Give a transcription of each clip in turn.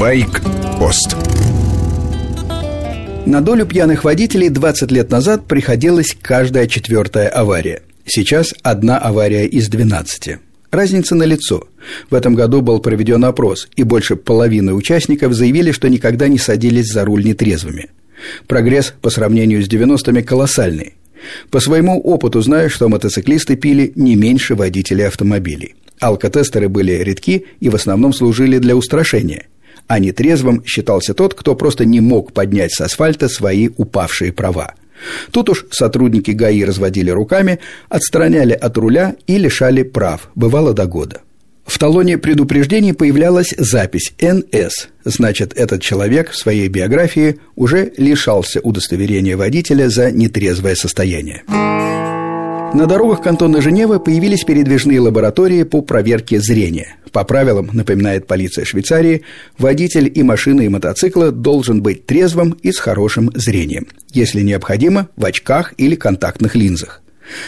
Байк-пост На долю пьяных водителей 20 лет назад приходилась каждая четвертая авария. Сейчас одна авария из 12. Разница на лицо. В этом году был проведен опрос, и больше половины участников заявили, что никогда не садились за руль нетрезвыми. Прогресс по сравнению с 90-ми колоссальный. По своему опыту знаю, что мотоциклисты пили не меньше водителей автомобилей. Алкотестеры были редки и в основном служили для устрашения. А нетрезвым считался тот, кто просто не мог поднять с асфальта свои упавшие права. Тут уж сотрудники ГАИ разводили руками, отстраняли от руля и лишали прав, бывало до года. В талоне предупреждений появлялась запись «НС», значит, этот человек в своей биографии уже лишался удостоверения водителя за нетрезвое состояние. На дорогах кантона Женевы появились передвижные лаборатории по проверке зрения. По правилам, напоминает полиция Швейцарии, водитель и машины, и мотоцикла должен быть трезвым и с хорошим зрением. Если необходимо, в очках или контактных линзах.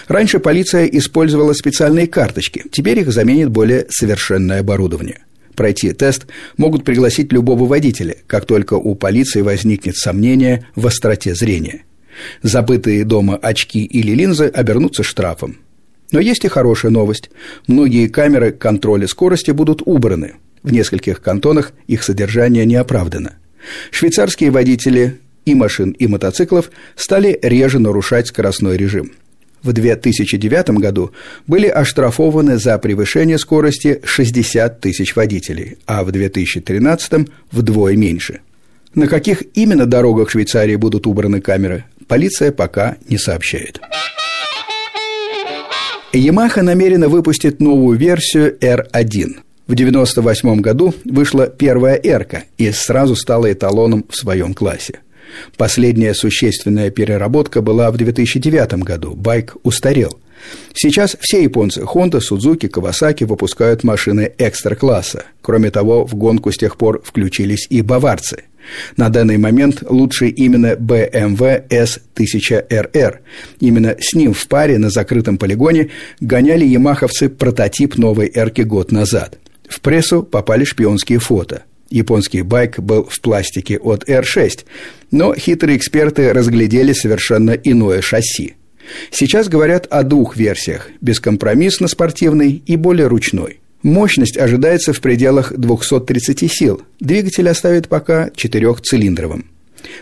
Раньше полиция использовала специальные карточки, теперь их заменит более совершенное оборудование. Пройти тест могут пригласить любого водителя, как только у полиции возникнет сомнение в остроте зрения – Забытые дома очки или линзы обернутся штрафом. Но есть и хорошая новость. Многие камеры контроля скорости будут убраны. В нескольких кантонах их содержание не оправдано. Швейцарские водители и машин, и мотоциклов стали реже нарушать скоростной режим. В 2009 году были оштрафованы за превышение скорости 60 тысяч водителей, а в 2013 вдвое меньше. На каких именно дорогах Швейцарии будут убраны камеры, полиция пока не сообщает. Yamaha намерена выпустить новую версию R1. В 1998 году вышла первая r и сразу стала эталоном в своем классе. Последняя существенная переработка была в 2009 году. Байк устарел. Сейчас все японцы Honda, Suzuki, Kawasaki выпускают машины экстра-класса. Кроме того, в гонку с тех пор включились и баварцы – на данный момент лучше именно BMW S1000RR. Именно с ним в паре на закрытом полигоне гоняли ямаховцы прототип новой эрки год назад. В прессу попали шпионские фото. Японский байк был в пластике от R6, но хитрые эксперты разглядели совершенно иное шасси. Сейчас говорят о двух версиях – бескомпромиссно спортивной и более ручной. Мощность ожидается в пределах 230 сил. Двигатель оставит пока четырехцилиндровым.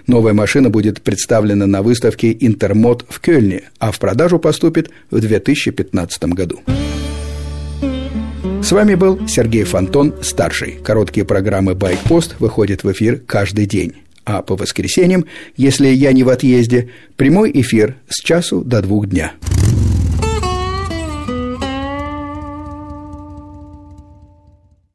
Новая машина будет представлена на выставке «Интермод» в Кёльне, а в продажу поступит в 2015 году. С вами был Сергей Фонтон, старший. Короткие программы «Байкпост» выходят в эфир каждый день. А по воскресеньям, если я не в отъезде, прямой эфир с часу до двух дня.